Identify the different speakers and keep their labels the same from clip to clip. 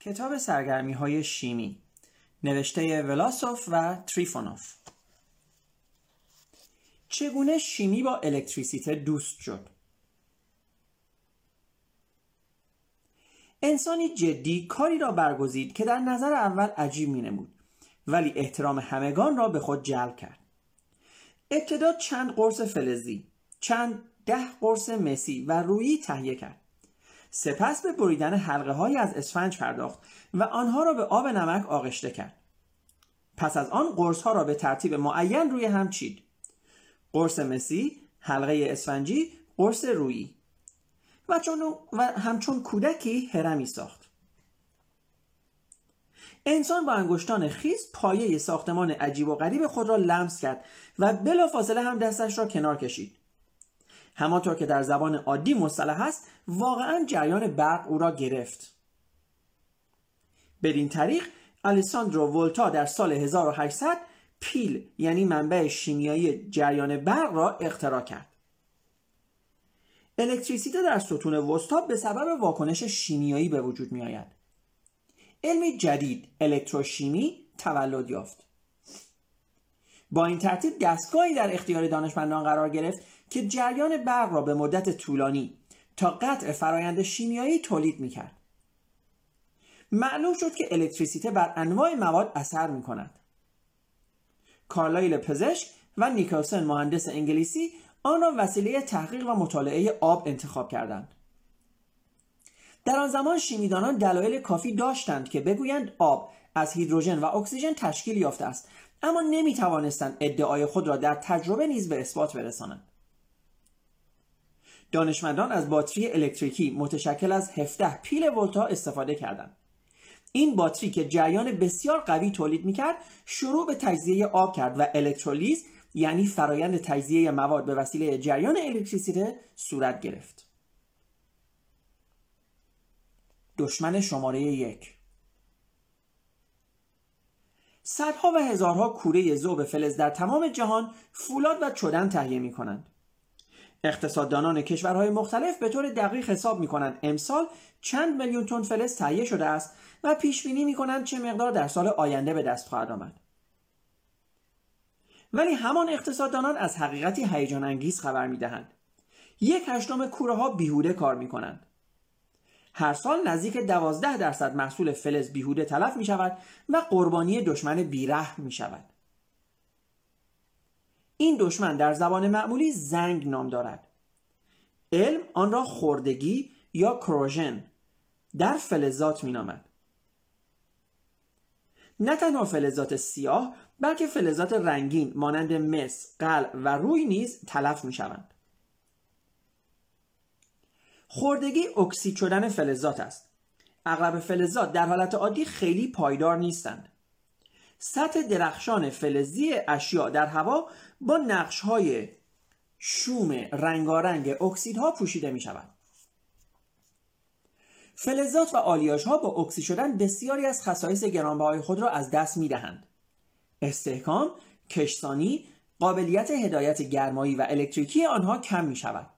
Speaker 1: کتاب سرگرمی های شیمی نوشته ولاسوف و تریفونوف. چگونه شیمی با الکتریسیته دوست شد؟ انسانی جدی کاری را برگزید که در نظر اول عجیب می نمود ولی احترام همگان را به خود جلب کرد. ابتدا چند قرص فلزی چند ده قرص مسی و رویی تهیه کرد. سپس به بریدن حلقه های از اسفنج پرداخت و آنها را به آب نمک آغشته کرد. پس از آن قرص ها را به ترتیب معین روی هم چید. قرص مسی حلقه اسفنجی قرص رویی و, چون و همچون کودکی هرمی ساخت. انسان با انگشتان خیز پایه ساختمان عجیب و غریب خود را لمس کرد و بلافاصله هم دستش را کنار کشید. همانطور که در زبان عادی مصطلح است واقعا جریان برق او را گرفت بدین طریق الیساندرو ولتا در سال 1800 پیل یعنی منبع شیمیایی جریان برق را اختراع کرد الکتریسیته در ستون وسطا به سبب واکنش شیمیایی به وجود می آید. علم جدید الکتروشیمی تولد یافت. با این ترتیب دستگاهی در اختیار دانشمندان قرار گرفت که جریان برق را به مدت طولانی تا قطع فرایند شیمیایی تولید می کرد. معلوم شد که الکتریسیته بر انواع مواد اثر می کند. کارلایل پزشک و نیکلسن مهندس انگلیسی آن را وسیله تحقیق و مطالعه آب انتخاب کردند. در آن زمان شیمیدانان دلایل کافی داشتند که بگویند آب از هیدروژن و اکسیژن تشکیل یافته است اما نمی توانستند ادعای خود را در تجربه نیز به اثبات برسانند. دانشمندان از باتری الکتریکی متشکل از 17 پیل ولتا استفاده کردند. این باتری که جریان بسیار قوی تولید می‌کرد شروع به تجزیه آب کرد و الکترولیز یعنی فرایند تجزیه مواد به وسیله جریان الکتریسیته صورت گرفت. دشمن شماره یک صدها و هزارها کوره ذوب فلز در تمام جهان فولاد و چدن تهیه می کنند. اقتصاددانان کشورهای مختلف به طور دقیق حساب می کنند امسال چند میلیون تن فلز تهیه شده است و پیش بینی می کنند چه مقدار در سال آینده به دست خواهد آمد. ولی همان اقتصاددانان از حقیقتی هیجان انگیز خبر می دهند. یک هشتم کوره ها بیهوده کار می کنند. هر سال نزدیک دوازده درصد محصول فلز بیهوده تلف می شود و قربانی دشمن بیره می شود. این دشمن در زبان معمولی زنگ نام دارد. علم آن را خوردگی یا کروژن در فلزات می نامد. نه تنها فلزات سیاه بلکه فلزات رنگین مانند مس، قل و روی نیز تلف می شوند. خوردگی اکسید شدن فلزات است. اغلب فلزات در حالت عادی خیلی پایدار نیستند. سطح درخشان فلزی اشیاء در هوا با نقش های شوم رنگارنگ اکسیدها پوشیده می شود. فلزات و آلیاژ ها با اکسید شدن بسیاری از خصایص گرانبهای خود را از دست می دهند. استحکام، کشسانی، قابلیت هدایت گرمایی و الکتریکی آنها کم می شود.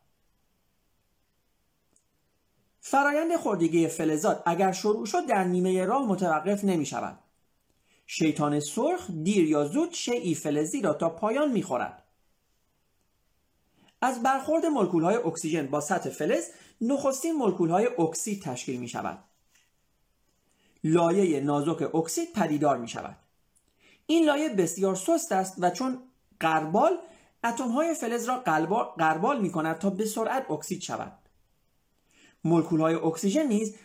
Speaker 1: فرایند خوردگی فلزات اگر شروع شد در نیمه راه متوقف نمی شود. شیطان سرخ دیر یا زود شیء فلزی را تا پایان می خورد. از برخورد مولکول های اکسیژن با سطح فلز نخستین مولکول های اکسید تشکیل می شود. لایه نازک اکسید پدیدار می شود. این لایه بسیار سست است و چون غربال اتم های فلز را غربال می کند تا به سرعت اکسید شود. مولکول های اکسیژن نیز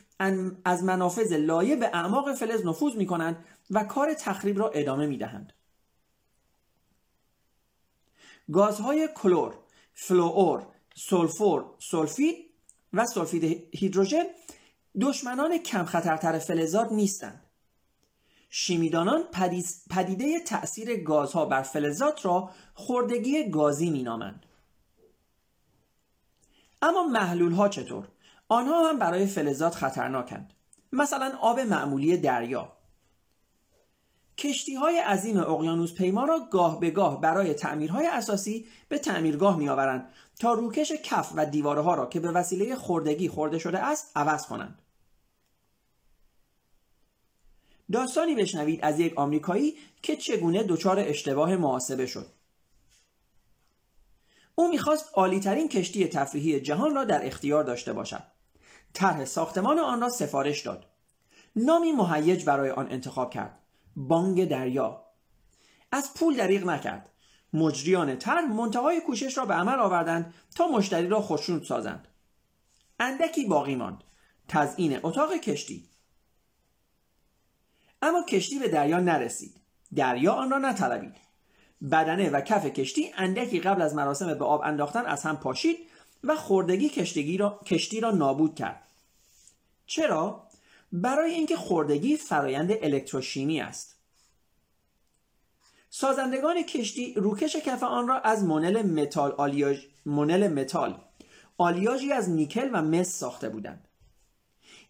Speaker 1: از منافذ لایه به اعماق فلز نفوذ می کنند و کار تخریب را ادامه می دهند. گازهای کلور، فلوئور، سولفور، سولفید و سولفید هیدروژن دشمنان کم خطرتر فلزات نیستند. شیمیدانان پدیده تأثیر گازها بر فلزات را خوردگی گازی مینامند. اما محلول ها چطور؟ آنها هم برای فلزات خطرناکند. مثلا آب معمولی دریا. کشتی های عظیم اقیانوس پیما را گاه به گاه برای تعمیرهای اساسی به تعمیرگاه می آورند تا روکش کف و دیوارها را که به وسیله خوردگی خورده شده است عوض کنند. داستانی بشنوید از یک آمریکایی که چگونه دچار اشتباه محاسبه شد. او می‌خواست عالیترین کشتی تفریحی جهان را در اختیار داشته باشد. طرح ساختمان آن را سفارش داد. نامی مهیج برای آن انتخاب کرد. بانگ دریا. از پول دریغ نکرد. مجریان طرح منتهای کوشش را به عمل آوردند تا مشتری را خوشنود سازند. اندکی باقی ماند. تزیین اتاق کشتی. اما کشتی به دریا نرسید. دریا آن را نطلبید. بدنه و کف کشتی اندکی قبل از مراسم به آب انداختن از هم پاشید و خوردگی کشتگی را، کشتی را نابود کرد. چرا؟ برای اینکه خوردگی فرایند الکتروشیمی است. سازندگان کشتی روکش کف آن را از مونل متال آلیاژ مونل متال آلیاژی از نیکل و مس ساخته بودند.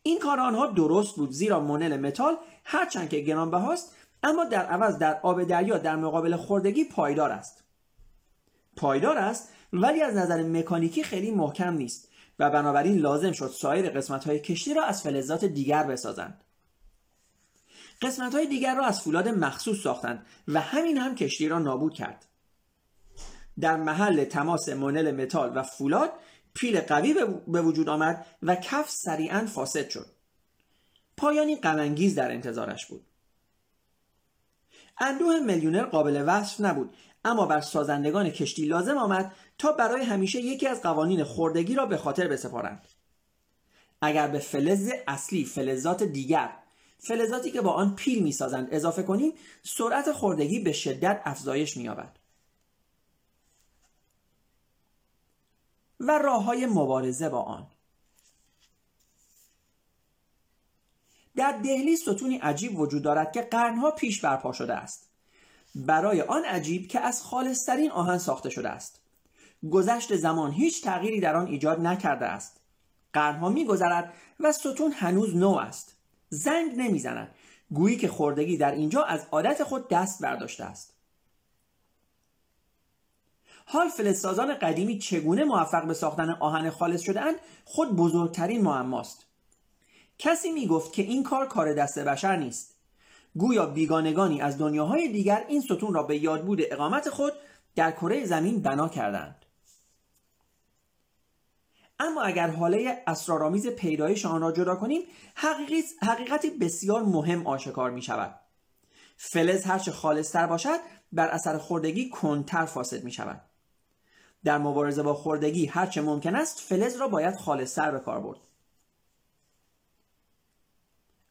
Speaker 1: این کار آنها درست بود زیرا مونل متال هرچند که گرانبهاست اما در عوض در آب دریا در مقابل خوردگی پایدار است. پایدار است ولی از نظر مکانیکی خیلی محکم نیست. و بنابراین لازم شد سایر قسمت های کشتی را از فلزات دیگر بسازند. قسمت های دیگر را از فولاد مخصوص ساختند و همین هم کشتی را نابود کرد. در محل تماس مونل متال و فولاد پیل قوی به وجود آمد و کف سریعا فاسد شد. پایانی غمانگیز در انتظارش بود. اندوه میلیونر قابل وصف نبود اما بر سازندگان کشتی لازم آمد تا برای همیشه یکی از قوانین خوردگی را به خاطر بسپارند. اگر به فلز اصلی فلزات دیگر فلزاتی که با آن پیل می‌سازند اضافه کنیم سرعت خوردگی به شدت افزایش مییابد. و راه های مبارزه با آن. در دهلی ستونی عجیب وجود دارد که قرنها پیش برپا شده است. برای آن عجیب که از خالصترین آهن ساخته شده است. گذشت زمان هیچ تغییری در آن ایجاد نکرده است. قرنها میگذرد و ستون هنوز نو است. زنگ نمی‌زند. گویی که خوردگی در اینجا از عادت خود دست برداشته است. حال فلزسازان قدیمی چگونه موفق به ساختن آهن خالص شدهاند؟ خود بزرگترین معماست کسی می گفت که این کار کار دست بشر نیست. گویا بیگانگانی از دنیاهای دیگر این ستون را به یادبود اقامت خود در کره زمین بنا کردند. اما اگر حاله اسرارآمیز پیدایش آن را جدا کنیم حقیقتی بسیار مهم آشکار می شود فلز هرچه خالصتر باشد بر اثر خوردگی کنتر فاسد می شود در مبارزه با خوردگی هرچه ممکن است فلز را باید خالصتر به کار برد.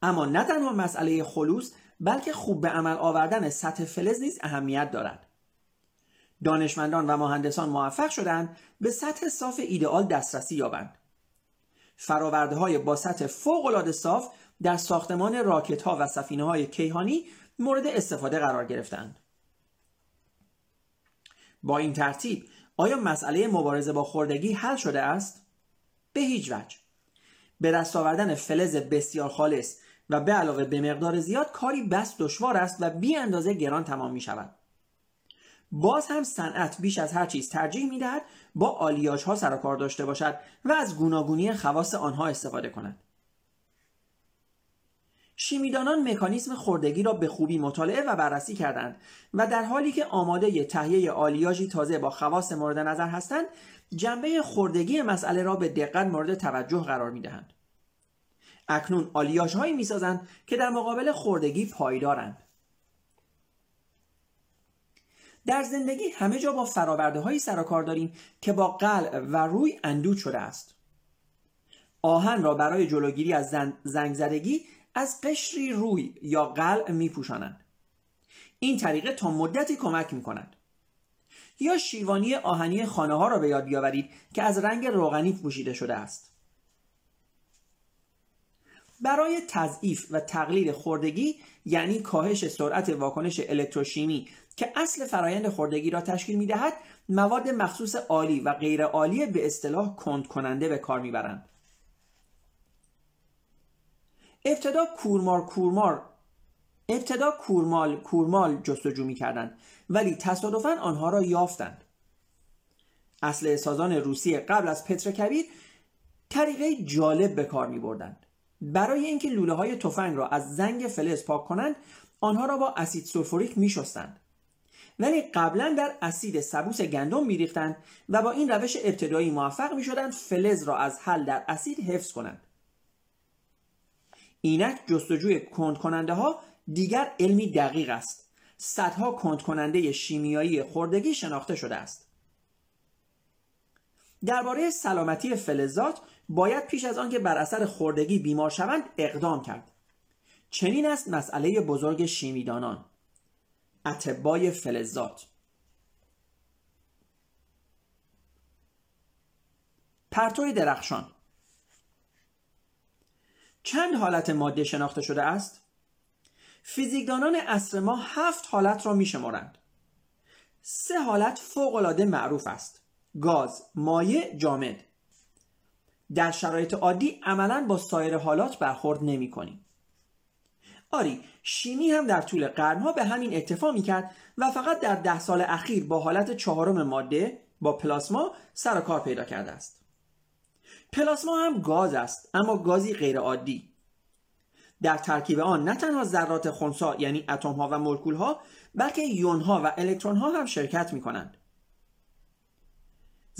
Speaker 1: اما نه تنها مسئله خلوص بلکه خوب به عمل آوردن سطح فلز نیز اهمیت دارد. دانشمندان و مهندسان موفق شدند به سطح صاف ایدئال دسترسی یابند. فراورده های با سطح فوق العاده صاف در ساختمان راکت ها و سفینه های کیهانی مورد استفاده قرار گرفتند. با این ترتیب آیا مسئله مبارزه با خوردگی حل شده است؟ به هیچ وجه. به دست آوردن فلز بسیار خالص و به علاوه به مقدار زیاد کاری بس دشوار است و بی اندازه گران تمام می شود باز هم صنعت بیش از هر چیز ترجیح می دهد با آلیاژ ها سر کار داشته باشد و از گوناگونی خواص آنها استفاده کند شیمیدانان مکانیسم خوردگی را به خوبی مطالعه و بررسی کردند و در حالی که آماده تهیه آلیاژی تازه با خواص مورد نظر هستند جنبه خوردگی مسئله را به دقت مورد توجه قرار می دهند. اکنون آلیاژ هایی می سازند که در مقابل خوردگی پایدارند. در زندگی همه جا با فراورده هایی سر کار داریم که با قلع و روی اندود شده است. آهن را برای جلوگیری از زنگ زدگی از قشری روی یا قلع می پوشانند. این طریقه تا مدتی کمک می کند. یا شیروانی آهنی خانه ها را به یاد بیاورید که از رنگ روغنی پوشیده شده است. برای تضعیف و تقلیل خوردگی یعنی کاهش سرعت واکنش الکتروشیمی که اصل فرایند خوردگی را تشکیل می دهد مواد مخصوص عالی و غیر عالی به اصطلاح کند کننده به کار می‌برند. ابتدا کورمار کورمار ابتدا کورمال کورمال جستجو می کردند ولی تصادفا آنها را یافتند اصل سازان روسیه قبل از پتر کبیر طریقه جالب به کار می بردند برای اینکه لوله های تفنگ را از زنگ فلز پاک کنند آنها را با اسید سولفوریک میشستند. ولی قبلا در اسید سبوس گندم میریختند و با این روش ابتدایی موفق می‌شدند فلز را از حل در اسید حفظ کنند. اینک جستجوی کند کننده ها دیگر علمی دقیق است. صدها کند کننده شیمیایی خوردگی شناخته شده است. درباره سلامتی فلزات باید پیش از آنکه بر اثر خوردگی بیمار شوند اقدام کرد چنین است مسئله بزرگ شیمیدانان اتبای فلزات پرتوی درخشان چند حالت ماده شناخته شده است؟ فیزیکدانان اصر ما هفت حالت را می شمارند. سه حالت فوقالعاده معروف است. گاز، مایع، جامد. در شرایط عادی عملا با سایر حالات برخورد نمی کنیم. آری شیمی هم در طول قرنها به همین اکتفا می کرد و فقط در ده سال اخیر با حالت چهارم ماده با پلاسما سر کار پیدا کرده است. پلاسما هم گاز است اما گازی غیر عادی در ترکیب آن نه تنها ذرات خونسا یعنی اتم ها و مولکول ها بلکه یون ها و الکترون ها هم شرکت می کنند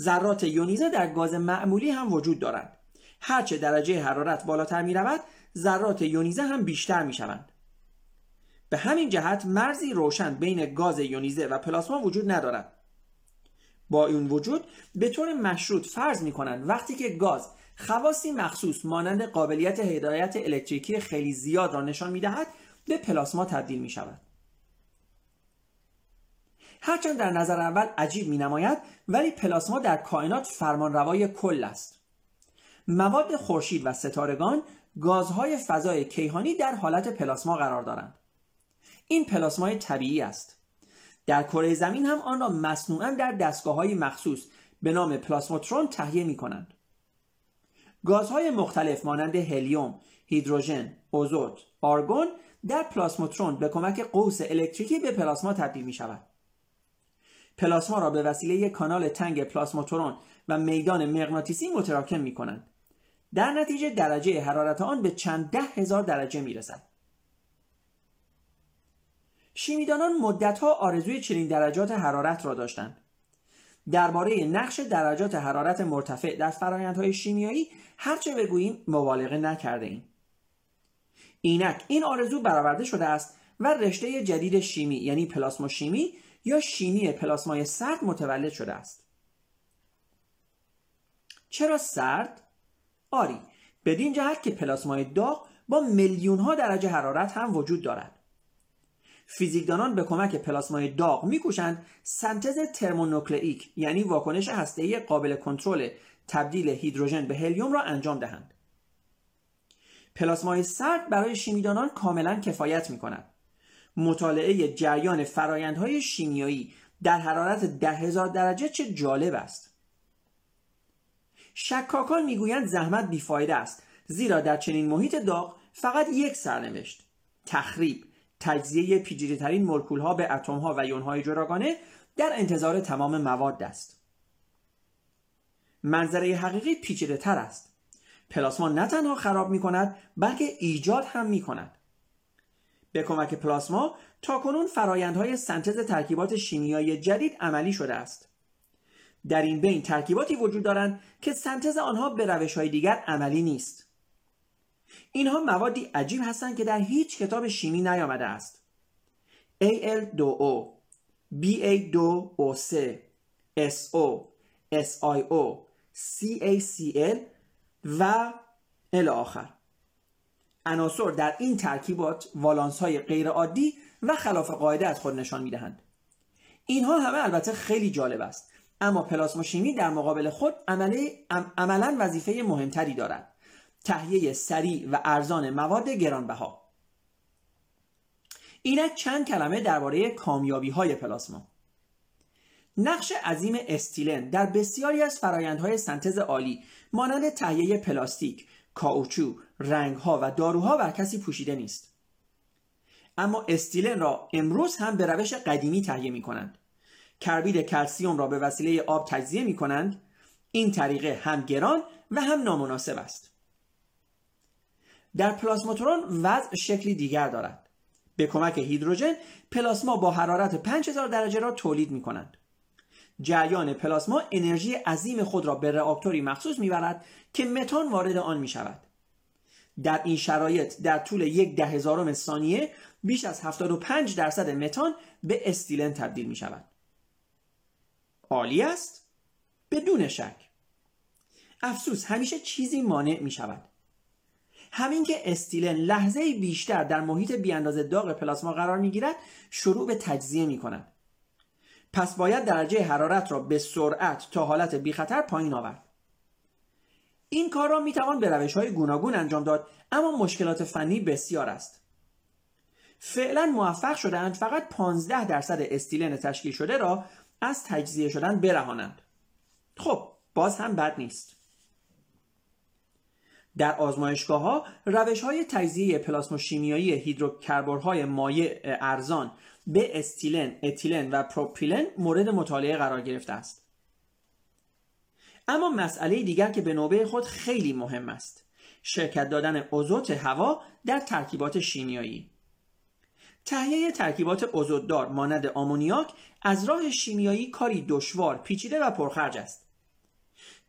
Speaker 1: ذرات یونیزه در گاز معمولی هم وجود دارند. هرچه درجه حرارت بالاتر می رود ذرات یونیزه هم بیشتر می شوند به همین جهت مرزی روشن بین گاز یونیزه و پلاسما وجود ندارد. با این وجود به طور مشروط فرض می کنند وقتی که گاز خواصی مخصوص مانند قابلیت هدایت الکتریکی خیلی زیاد را نشان می دهد به پلاسما تبدیل می شود. هرچند در نظر اول عجیب می نماید ولی پلاسما در کائنات فرمانروای کل است. مواد خورشید و ستارگان گازهای فضای کیهانی در حالت پلاسما قرار دارند. این پلاسمای طبیعی است. در کره زمین هم آن را مصنوعا در دستگاه های مخصوص به نام پلاسماترون تهیه می کنند. گازهای مختلف مانند هلیوم، هیدروژن، اوزوت، آرگون در پلاسماترون به کمک قوس الکتریکی به پلاسما تبدیل می شود. پلاسما را به وسیله کانال تنگ پلاسماترون و میدان مغناطیسی متراکم می کنند. در نتیجه درجه حرارت آن به چند ده هزار درجه می رسد. شیمیدانان مدتها آرزوی چنین درجات حرارت را داشتند. درباره نقش درجات حرارت مرتفع در فرایندهای شیمیایی هرچه بگوییم مبالغه نکرده ایم. اینک این آرزو برآورده شده است و رشته جدید شیمی یعنی پلاسما شیمی یا شیمی پلاسمای سرد متولد شده است. چرا سرد؟ آری بدین جهت که پلاسمای داغ با میلیون ها درجه حرارت هم وجود دارد. فیزیکدانان به کمک پلاسمای داغ میکوشند سنتز ترمونوکلئیک یعنی واکنش هسته‌ای قابل کنترل تبدیل هیدروژن به هلیوم را انجام دهند. پلاسمای سرد برای شیمیدانان کاملا کفایت می کند. مطالعه جریان فرایندهای شیمیایی در حرارت ده هزار درجه چه جالب است. شکاکان می‌گویند زحمت بیفایده است زیرا در چنین محیط داغ فقط یک سرنوشت تخریب تجزیه پیچیده ترین مولکول ها به اتم ها و یون های جداگانه در انتظار تمام مواد است. منظره حقیقی پیچیده تر است. پلاسما نه تنها خراب می کند بلکه ایجاد هم می کند به کمک پلاسما تا کنون فرایندهای سنتز ترکیبات شیمیایی جدید عملی شده است. در این بین ترکیباتی وجود دارند که سنتز آنها به روش های دیگر عملی نیست. اینها موادی عجیب هستند که در هیچ کتاب شیمی نیامده است. Al2O Ba2O3 SO SiO CaCl و الی آخر. عناصر در این ترکیبات والانس های غیر عادی و خلاف قاعده از خود نشان می دهند. اینها همه البته خیلی جالب است اما پلاسما شیمی در مقابل خود عملا وظیفه مهمتری دارد تهیه سریع و ارزان مواد گرانبها اینک چند کلمه درباره کامیابی های پلاسما نقش عظیم استیلن در بسیاری از فرایندهای سنتز عالی مانند تهیه پلاستیک، کاوچو، رنگها و داروها بر کسی پوشیده نیست. اما استیلن را امروز هم به روش قدیمی تهیه می کنند. کربید کلسیوم را به وسیله آب تجزیه می کنند. این طریقه هم گران و هم نامناسب است. در پلاسماترون وضع شکلی دیگر دارد به کمک هیدروژن پلاسما با حرارت 5000 درجه را تولید می کنند جریان پلاسما انرژی عظیم خود را به رآکتوری مخصوص می‌برد که متان وارد آن می شود در این شرایط در طول یک ده هزارم ثانیه بیش از 75 درصد متان به استیلن تبدیل می شود عالی است؟ بدون شک. افسوس همیشه چیزی مانع می شود همین که استیلن لحظه بیشتر در محیط بیاندازه داغ پلاسما قرار می گیرد شروع به تجزیه می کند پس باید درجه حرارت را به سرعت تا حالت بی خطر پایین آورد. این کار را می توان به روش های گوناگون انجام داد اما مشکلات فنی بسیار است. فعلا موفق شدند فقط 15 درصد استیلن تشکیل شده را از تجزیه شدن برهانند. خب باز هم بد نیست. در آزمایشگاه ها روش های تجزیه پلاسما شیمیایی هیدروکربن‌های مایع ارزان به استیلن، اتیلن و پروپیلن مورد مطالعه قرار گرفته است. اما مسئله دیگر که به نوبه خود خیلی مهم است شرکت دادن اوزوت هوا در ترکیبات شیمیایی تهیه ترکیبات اوزوددار مانند آمونیاک از راه شیمیایی کاری دشوار، پیچیده و پرخرج است.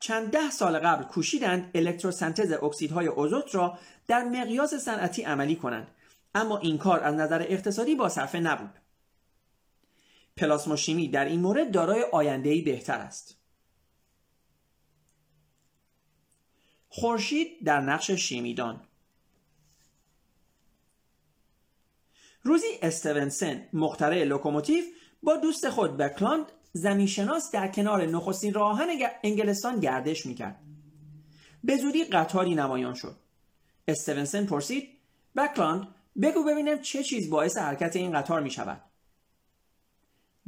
Speaker 1: چند ده سال قبل کوشیدند الکتروسنتز اکسیدهای اوزوت را در مقیاس صنعتی عملی کنند اما این کار از نظر اقتصادی با صرفه نبود پلاسما شیمی در این مورد دارای آینده‌ای بهتر است. خورشید در نقش شیمیدان. روزی استفنسن مخترع لوکوموتیو با دوست خود بکلاند زمینشناس در کنار نخستین راه آهن انگلستان گردش می‌کرد. به زودی قطاری نمایان شد. استفنسن پرسید بکلاند بگو ببینم چه چیز باعث حرکت این قطار می شود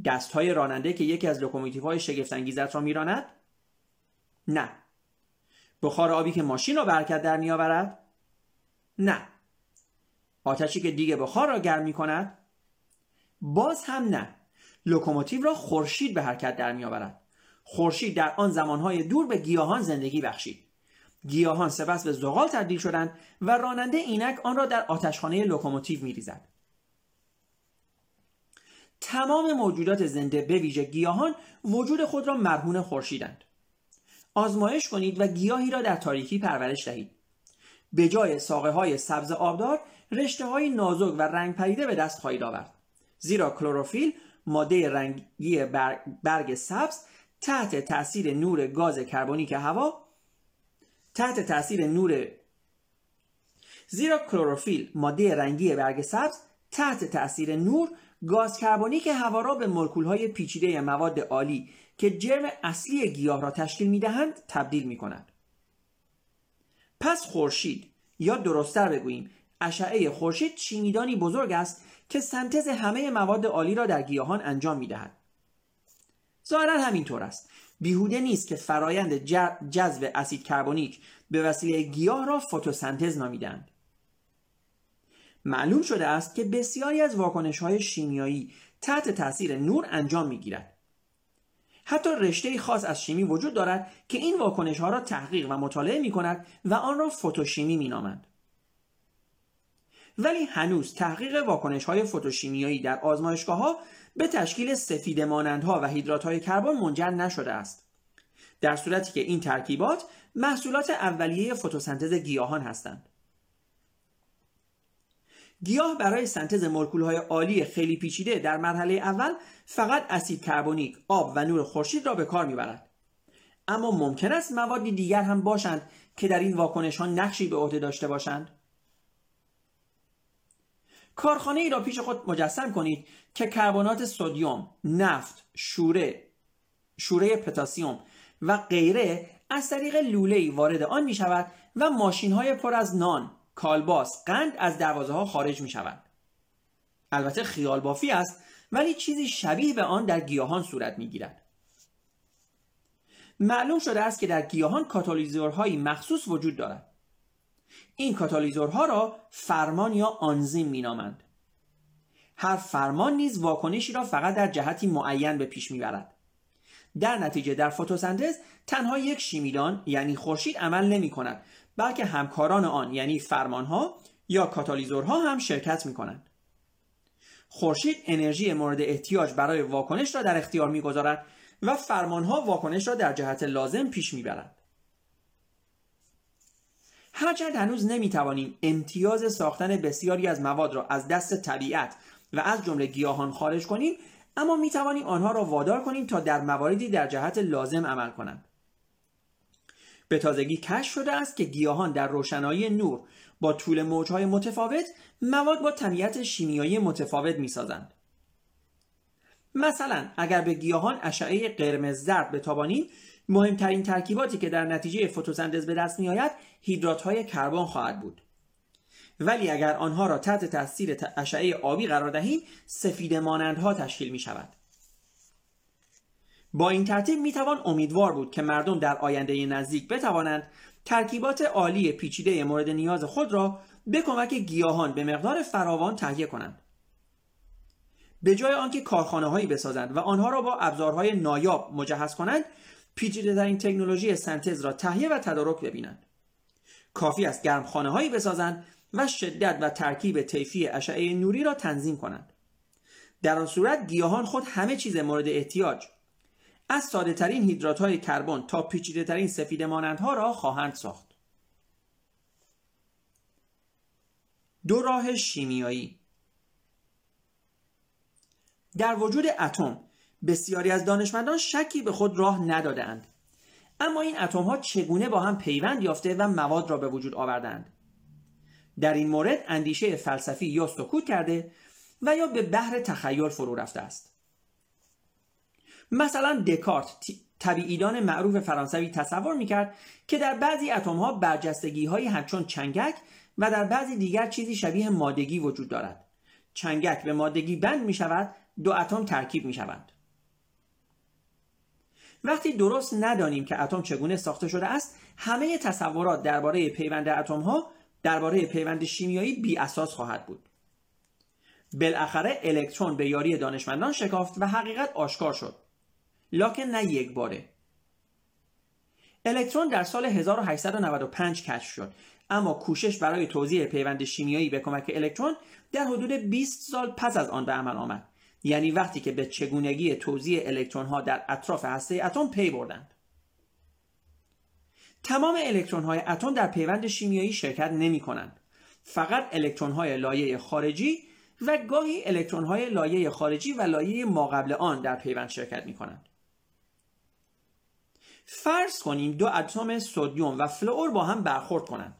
Speaker 1: دست های راننده که یکی از لوکوموتیو های شگفتانگیزت را میراند؟ نه. بخار آبی که ماشین را به حرکت در میآورد؟ نه. آتشی که دیگ بخار را گرم می کند باز هم نه. لوکوموتیو را خورشید به حرکت در می آورد خورشید در آن زمانهای دور به گیاهان زندگی بخشید. گیاهان سپس به زغال تبدیل شدند و راننده اینک آن را در آتشخانه لوکوموتیو ریزد تمام موجودات زنده به ویژه گیاهان وجود خود را مرهون خورشیدند. آزمایش کنید و گیاهی را در تاریکی پرورش دهید. به جای ساقه های سبز آبدار رشته های نازک و رنگ پریده به دست خواهید آورد. زیرا کلروفیل ماده رنگی برگ سبز تحت تاثیر نور گاز کربونیک هوا تحت تاثیر نور زیرا کلروفیل ماده رنگی برگ سبز تحت تاثیر نور گاز کربونیک هوا را به های پیچیده مواد عالی که جرم اصلی گیاه را تشکیل می‌دهند تبدیل می کند. پس خورشید یا درستتر بگوییم اشعه خورشید چینیدانی بزرگ است که سنتز همه مواد عالی را در گیاهان انجام می دهد. ظاهرا همینطور است. بیهوده نیست که فرایند جذب اسید کربونیک به وسیله گیاه را فتوسنتز نامیدند. معلوم شده است که بسیاری از واکنش های شیمیایی تحت تاثیر نور انجام می گیرد. حتی رشته خاص از شیمی وجود دارد که این واکنش ها را تحقیق و مطالعه می کند و آن را فتوشیمی می نامند. ولی هنوز تحقیق واکنش های فتوشیمیایی در آزمایشگاه ها به تشکیل سفید مانندها و هیدرات های کربن منجر نشده است. در صورتی که این ترکیبات محصولات اولیه فتوسنتز گیاهان هستند. گیاه برای سنتز مولکول های عالی خیلی پیچیده در مرحله اول فقط اسید کربونیک، آب و نور خورشید را به کار می‌برد. اما ممکن است موادی دیگر هم باشند که در این واکنش ها نقشی به عهده داشته باشند. کارخانه ای را پیش خود مجسم کنید که کربنات سودیوم، نفت، شوره، شوره پتاسیم و غیره از طریق لوله وارد آن می شود و ماشین های پر از نان، کالباس، قند از دروازه ها خارج می شود. البته خیال بافی است ولی چیزی شبیه به آن در گیاهان صورت می گیرد. معلوم شده است که در گیاهان کاتالیزورهایی مخصوص وجود دارد. این کاتالیزورها را فرمان یا آنزیم مینامند هر فرمان نیز واکنشی را فقط در جهتی معین به پیش می‌برد در نتیجه در فتوسنتز تنها یک شیمیدان یعنی خورشید عمل نمی کند بلکه همکاران آن یعنی فرمانها یا کاتالیزورها هم شرکت می کنند. خورشید انرژی مورد احتیاج برای واکنش را در اختیار می‌گذارد و فرمانها واکنش را در جهت لازم پیش می‌برند هرچند هنوز نمی‌توانیم امتیاز ساختن بسیاری از مواد را از دست طبیعت و از جمله گیاهان خارج کنیم اما می‌توانیم آنها را وادار کنیم تا در مواردی در جهت لازم عمل کنند به تازگی کشف شده است که گیاهان در روشنایی نور با طول موجهای متفاوت مواد با طبیعت شیمیایی متفاوت می‌سازند. مثلا اگر به گیاهان اشعه قرمز زرد بتابانیم مهمترین ترکیباتی که در نتیجه فتوسنتز به دست میآید هیدرات های کربن خواهد بود. ولی اگر آنها را تحت تاثیر اشعه آبی قرار دهیم سفید مانندها تشکیل می شود با این ترتیب می توان امیدوار بود که مردم در آینده نزدیک بتوانند ترکیبات عالی پیچیده مورد نیاز خود را به کمک گیاهان به مقدار فراوان تهیه کنند. به جای آنکه کارخانه هایی بسازند و آنها را با ابزارهای نایاب مجهز کنند پیچیده ترین تکنولوژی سنتز را تهیه و تدارک ببینند. کافی است گرمخانه هایی بسازند و شدت و ترکیب طیفی اشعه نوری را تنظیم کنند. در آن صورت گیاهان خود همه چیز مورد احتیاج از ساده ترین هیدرات های کربن تا پیچیده ترین سفید مانندها را خواهند ساخت. دو راه شیمیایی. در وجود اتم بسیاری از دانشمندان شکی به خود راه ندادند اما این اتم ها چگونه با هم پیوند یافته و مواد را به وجود آوردند در این مورد اندیشه فلسفی یا سکوت کرده و یا به بحر تخیل فرو رفته است. مثلا دکارت طبیعیدان معروف فرانسوی تصور می‌کرد که در بعضی اتم ها برجستگی های همچون چنگک و در بعضی دیگر چیزی شبیه مادگی وجود دارد. چنگک به مادگی بند می شود دو اتم ترکیب می شوند وقتی درست ندانیم که اتم چگونه ساخته شده است همه تصورات درباره پیوند اتم ها درباره پیوند شیمیایی بی اساس خواهد بود. بالاخره الکترون به یاری دانشمندان شکافت و حقیقت آشکار شد. لاکن نه یک باره. الکترون در سال 1895 کشف شد. اما کوشش برای توضیح پیوند شیمیایی به کمک الکترون در حدود 20 سال پس از آن به عمل آمد. یعنی وقتی که به چگونگی توزیع الکترون ها در اطراف هسته اتم پی بردند. تمام الکترون های اتم در پیوند شیمیایی شرکت نمی کنند. فقط الکترون های لایه خارجی و گاهی الکترون های لایه خارجی و لایه ماقبل آن در پیوند شرکت می کنند. فرض کنیم دو اتم سودیوم و فلور با هم برخورد کنند.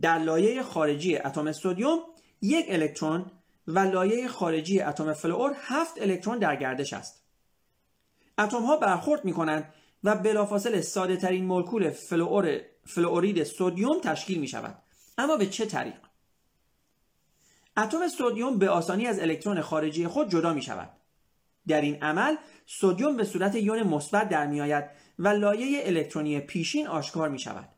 Speaker 1: در لایه خارجی اتم سودیوم یک الکترون و لایه خارجی اتم فلور هفت الکترون در گردش است. اتم ها برخورد می کنند و بلافاصله ساده ترین مولکول فلور فلورید سودیوم تشکیل می شود اما به چه طریق؟ اتم سودیوم به آسانی از الکترون خارجی خود جدا می شود در این عمل سودیوم به صورت یون مثبت در می آید و لایه الکترونی پیشین آشکار می شود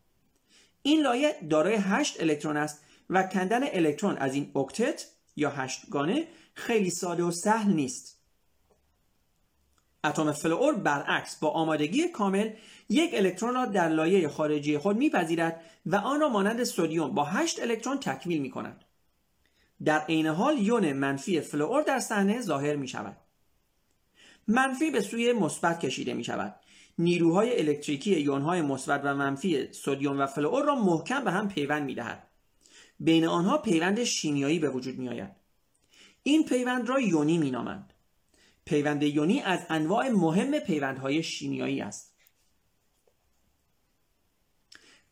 Speaker 1: این لایه دارای 8 الکترون است و کندن الکترون از این اکتت یا هشتگانه خیلی ساده و سهل نیست اتم فلور برعکس با آمادگی کامل یک الکترون را در لایه خارجی خود میپذیرد و آن را مانند سودیوم با 8 الکترون تکمیل می کند. در عین حال یون منفی فلور در صحنه ظاهر می شود. منفی به سوی مثبت کشیده می شود. نیروهای الکتریکی یونهای مثبت و منفی سودیوم و فلور را محکم به هم پیوند می دهد. بین آنها پیوند شیمیایی به وجود می آید. این پیوند را یونی می نامند. پیوند یونی از انواع مهم پیوندهای شیمیایی است.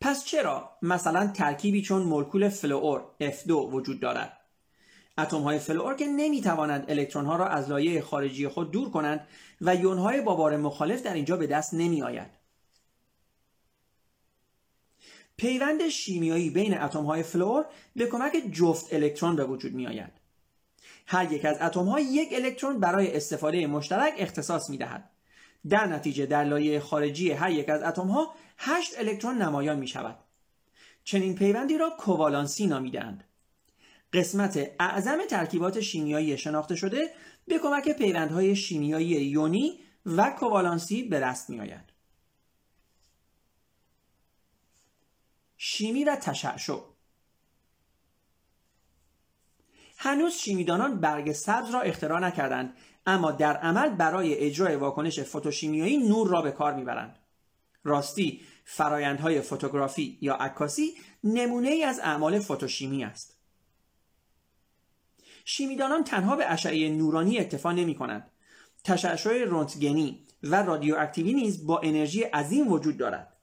Speaker 1: پس چرا مثلا ترکیبی چون مولکول فلور F2 وجود دارد؟ اتم های فلور که نمی توانند الکترون ها را از لایه خارجی خود دور کنند و یون های با بار مخالف در اینجا به دست نمی آید. پیوند شیمیایی بین اتم های فلور به کمک جفت الکترون به وجود می آید. هر یک از اتم ها یک الکترون برای استفاده مشترک اختصاص می دهد. در نتیجه در لایه خارجی هر یک از اتم ها 8 الکترون نمایان می شود. چنین پیوندی را کووالانسی نامیدند. قسمت اعظم ترکیبات شیمیایی شناخته شده به کمک پیوندهای شیمیایی یونی و کووالانسی به دست می آید. شیمی و تشعشع. هنوز شیمیدانان برگ سبز را اختراع نکردند اما در عمل برای اجرای واکنش فتوشیمیایی نور را به کار می‌برند. راستی فرایندهای فوتوگرافی یا عکاسی نمونه ای از اعمال فتوشیمی است. شیمیدانان تنها به اشعه نورانی اکتفا نمی کنند تشعشع رنتگنی و رادیواکتیوی نیز با انرژی عظیم وجود دارد.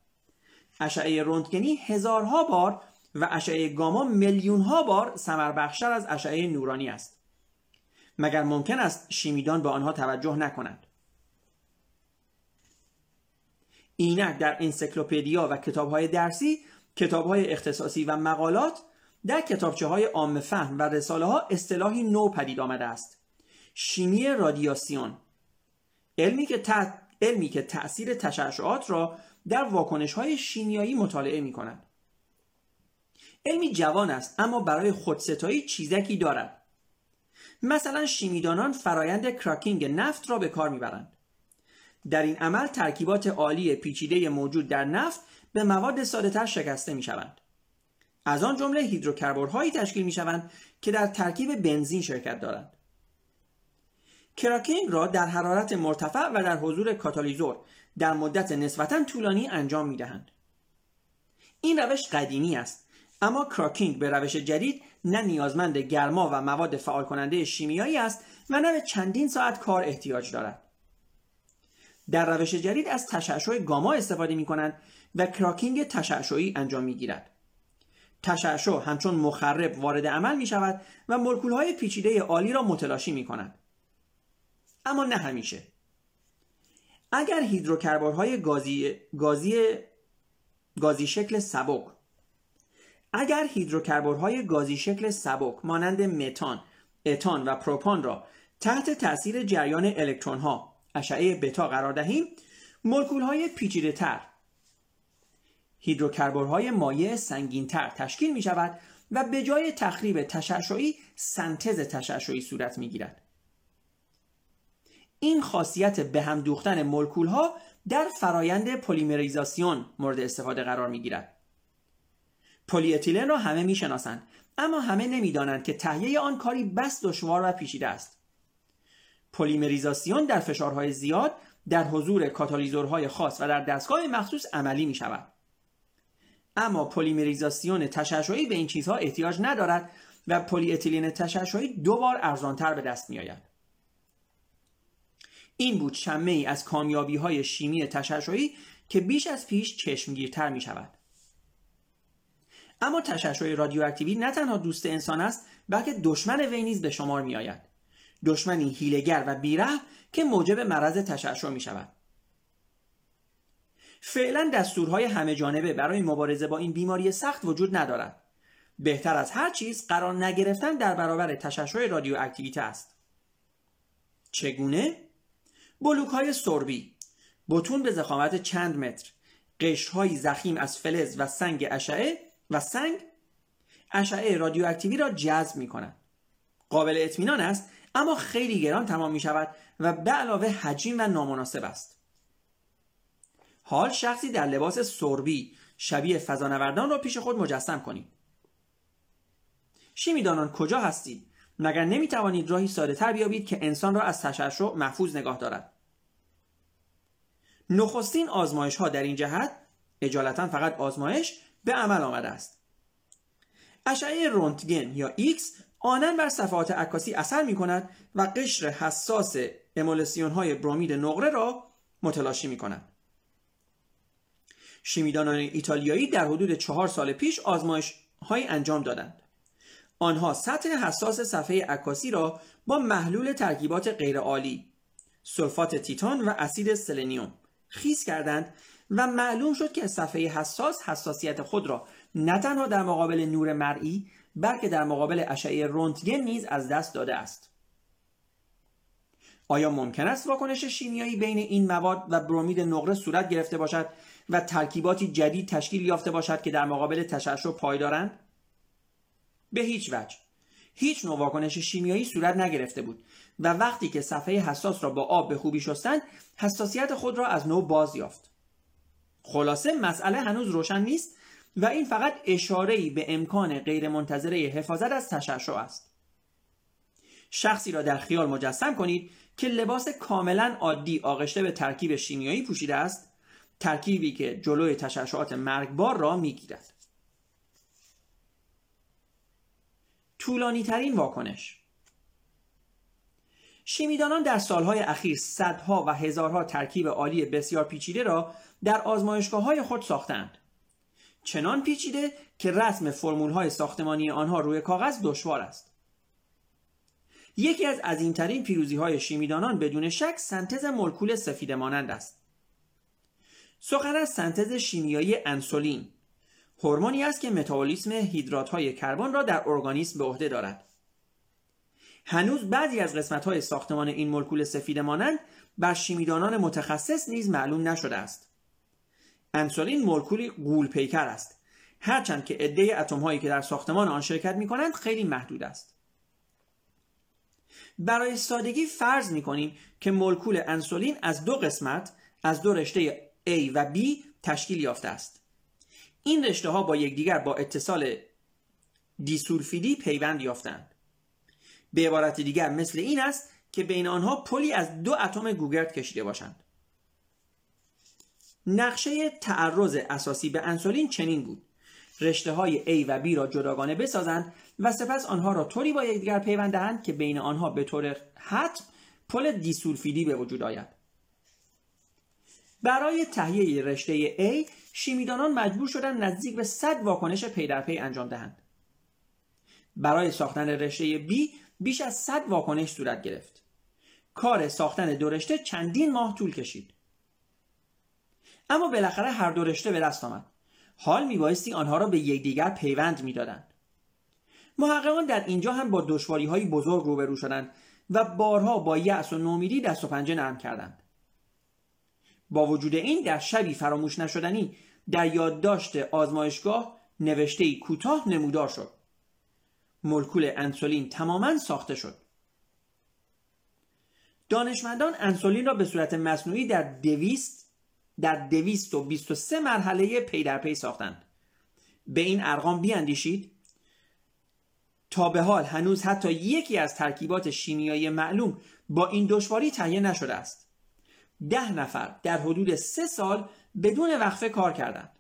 Speaker 1: اشعه رنتگنی هزارها بار و اشعه گاما میلیون ها بار بخشتر از اشعه نورانی است. مگر ممکن است شیمیدان به آنها توجه نکنند اینک در انسیکلوپدیا و کتابهای درسی کتابهای اختصاصی و مقالات در کتابچه های عام فهم و رساله ها اصطلاحی نو پدید آمده است. شیمی رادیاسیون. علمی که, علمی که تأثیر تشعشعات را در واکنش های شیمیایی مطالعه می کند علمی جوان است اما برای خودستایی چیزکی دارد. مثلا شیمیدانان فرایند کراکینگ نفت را به کار می‌برند. در این عمل ترکیبات عالی پیچیده موجود در نفت به مواد ساده شکسته می شوند. از آن جمله هیدروکربن‌هایی تشکیل می شوند که در ترکیب بنزین شرکت دارند. کراکینگ را در حرارت مرتفع و در حضور کاتالیزور در مدت نسبتا طولانی انجام می دهند. این روش قدیمی است اما کراکینگ به روش جدید نه نیازمند گرما و مواد فعال کننده شیمیایی است و نه به چندین ساعت کار احتیاج دارد. در روش جدید از تشعشع گاما استفاده می کنند و کراکینگ تشعشعی انجام می گیرد. تشعشع همچون مخرب وارد عمل می شود و مولکول های پیچیده عالی را متلاشی می کند. اما نه همیشه. اگر هیدروکربن‌های گازی گازی گازی شکل سبک اگر هیدروکربن‌های گازی شکل سبک مانند متان، اتان و پروپان را تحت تاثیر جریان الکترون ها اشعه بتا قرار دهیم مولکول های پیچیده تر های مایع سنگین تر تشکیل می شود و به جای تخریب تشعشعی سنتز تشعشعی صورت می گیرد. این خاصیت به هم دوختن مولکول ها در فرایند پلیمریزاسیون مورد استفاده قرار می گیرد. پلی اتیلن را همه می شناسند اما همه نمی‌دانند که تهیه آن کاری بس دشوار و پیچیده است. پلیمریزاسیون در فشارهای زیاد در حضور کاتالیزورهای خاص و در دستگاه مخصوص عملی می شود. اما پلیمریزاسیون تشعشعی به این چیزها احتیاج ندارد و پلی اتیلین تشعشعی دو بار ارزانتر به دست می آید. این بود شمه ای از کامیابی های شیمی تشعشعی که بیش از پیش چشمگیرتر می شود. اما تشعشع رادیواکتیوی نه تنها دوست انسان است بلکه دشمن وی نیز به شمار می آید. دشمنی هیلگر و بیره که موجب مرض تشعشع می شود. فعلا دستورهای همه جانبه برای مبارزه با این بیماری سخت وجود ندارد. بهتر از هر چیز قرار نگرفتن در برابر تشعشع رادیواکتیویته است. چگونه؟ بلوک های سربی بتون به زخامت چند متر قشرهایی زخیم از فلز و سنگ اشعه و سنگ اشعه رادیواکتیوی را جذب می کند. قابل اطمینان است اما خیلی گران تمام می شود و به علاوه حجیم و نامناسب است. حال شخصی در لباس سربی شبیه فضانوردان را پیش خود مجسم کنید. شیمیدانان کجا هستید؟ مگر نمی توانید راهی ساده تر بیابید که انسان را از تشعشع محفوظ نگاه دارد. نخستین آزمایش ها در این جهت عجالتا فقط آزمایش به عمل آمده است. اشعه رونتگن یا ایکس آنا بر صفحات عکاسی اثر می کند و قشر حساس امولسیون های نقره را متلاشی می کند. شیمیدانان ایتالیایی در حدود چهار سال پیش آزمایش های انجام دادند. آنها سطح حساس صفحه عکاسی را با محلول ترکیبات غیرآلی سلفات تیتان و اسید سلنیوم خیس کردند و معلوم شد که صفحه حساس حساسیت خود را نه تنها در مقابل نور مرئی بلکه در مقابل اشعه رنتگن نیز از دست داده است آیا ممکن است واکنش شیمیایی بین این مواد و برومید نقره صورت گرفته باشد و ترکیباتی جدید تشکیل یافته باشد که در مقابل تشعشع پایدارند به هیچ وجه. هیچ نوع واکنش شیمیایی صورت نگرفته بود و وقتی که صفحه حساس را با آب به خوبی شستند حساسیت خود را از نو باز یافت. خلاصه مسئله هنوز روشن نیست و این فقط اشاره‌ای به امکان غیرمنتظره حفاظت از تشعشع است. شخصی را در خیال مجسم کنید که لباس کاملا عادی آغشته به ترکیب شیمیایی پوشیده است ترکیبی که جلوی تشعشعات مرگبار را می‌گیرد طولانی ترین واکنش شیمیدانان در سالهای اخیر صدها و هزارها ترکیب عالی بسیار پیچیده را در آزمایشگاه های خود ساختند. چنان پیچیده که رسم فرمول های ساختمانی آنها روی کاغذ دشوار است. یکی از عظیمترین پیروزی های شیمیدانان بدون شک سنتز مولکول سفید مانند است. سخن از سنتز شیمیایی انسولین هورمونی است که متابولیسم هیدرات های کربن را در ارگانیسم به عهده دارد. هنوز بعضی از قسمت های ساختمان این مولکول سفید مانند بر شیمیدانان متخصص نیز معلوم نشده است. انسولین مولکولی قول پیکر است هرچند که عده اتم هایی که در ساختمان آن شرکت می کنند خیلی محدود است. برای سادگی فرض می کنیم که مولکول انسولین از دو قسمت از دو رشته A و B تشکیل یافته است. این رشته ها با یکدیگر با اتصال دیسولفیدی پیوند یافتند. به عبارت دیگر مثل این است که بین آنها پلی از دو اتم گوگرد کشیده باشند نقشه تعرض اساسی به انسولین چنین بود رشته های A و B را جداگانه بسازند و سپس آنها را طوری با یکدیگر پیوند دهند که بین آنها به طور حتم پل دیسولفیدی به وجود آید برای تهیه رشته A شیمیدانان مجبور شدند نزدیک به 100 واکنش پی در پی انجام دهند برای ساختن رشته B بیش از 100 واکنش صورت گرفت. کار ساختن دو رشته چندین ماه طول کشید. اما بالاخره هر دو رشته به دست آمد. حال میبایستی آنها را به یکدیگر پیوند می‌دادند. محققان در اینجا هم با دشواری های بزرگ روبرو شدند و بارها با یأس و نومیدی دست و پنجه نرم کردند. با وجود این در شبی فراموش نشدنی در یادداشت آزمایشگاه نوشته کوتاه نمودار شد. مولکول انسولین تماما ساخته شد. دانشمندان انسولین را به صورت مصنوعی در دویست در دویست و بیست و سه مرحله پی در پی ساختند. به این ارقام بیاندیشید. تا به حال هنوز حتی یکی از ترکیبات شیمیایی معلوم با این دشواری تهیه نشده است. ده نفر در حدود سه سال بدون وقفه کار کردند.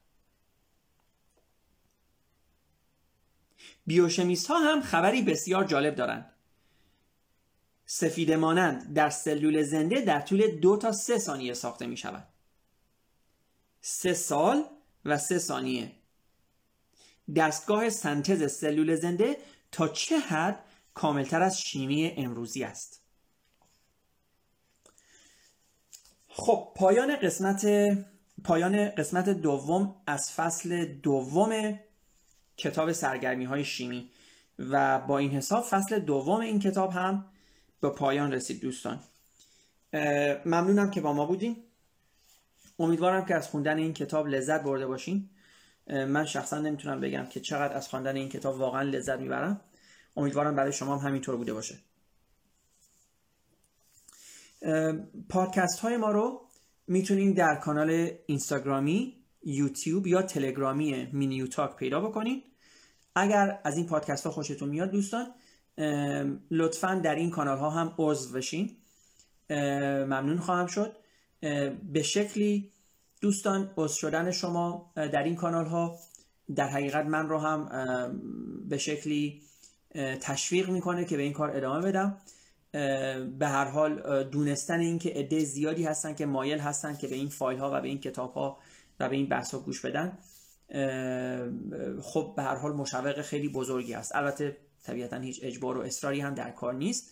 Speaker 1: بیوشمیست ها هم خبری بسیار جالب دارند. سفید مانند در سلول زنده در طول دو تا سه ثانیه ساخته می شود سه سال و سه ثانیه. دستگاه سنتز سلول زنده تا چه حد کاملتر از شیمی امروزی است. خب پایان قسمت پایان قسمت دوم از فصل دوم کتاب سرگرمی های شیمی و با این حساب فصل دوم این کتاب هم به پایان رسید دوستان. ممنونم که با ما بودیم امیدوارم که از خوندن این کتاب لذت برده باشین. من شخصا نمی‌تونم بگم که چقدر از خواندن این کتاب واقعا لذت می‌برم. امیدوارم برای شما هم همینطور بوده باشه. پادکست های ما رو می‌تونین در کانال اینستاگرامی یوتیوب یا تلگرامی مینیو تاک پیدا بکنین. اگر از این پادکست ها خوشتون میاد دوستان لطفا در این کانال ها هم عضو بشین. ممنون خواهم شد. به شکلی دوستان عضو شدن شما در این کانال ها در حقیقت من رو هم به شکلی تشویق می‌کنه که به این کار ادامه بدم. به هر حال دونستن این که عده زیادی هستن که مایل هستن که به این فایل ها و به این کتاب ها و به این بحث ها گوش بدن. خب به هر حال مشوق خیلی بزرگی است. البته طبیعتا هیچ اجبار و اصراری هم در کار نیست.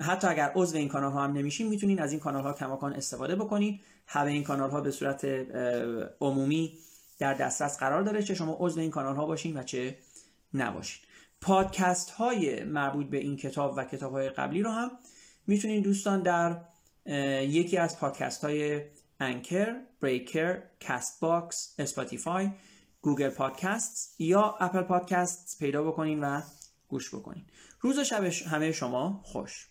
Speaker 1: حتی اگر عضو این کانال ها هم نمیشین می‌تونین از این کانال ها کماکان استفاده بکنید همه این کانال ها به صورت عمومی در دسترس قرار داره چه شما عضو این کانال ها باشین و چه نباشین. پادکست های مربوط به این کتاب و کتاب های قبلی رو هم می‌تونین دوستان در یکی از پادکست های انکر، بریکر، کست‌باکس، اسپاتیفای گوگل پادکست یا اپل پادکست پیدا بکنین و گوش بکنین. روز شب همه شما خوش.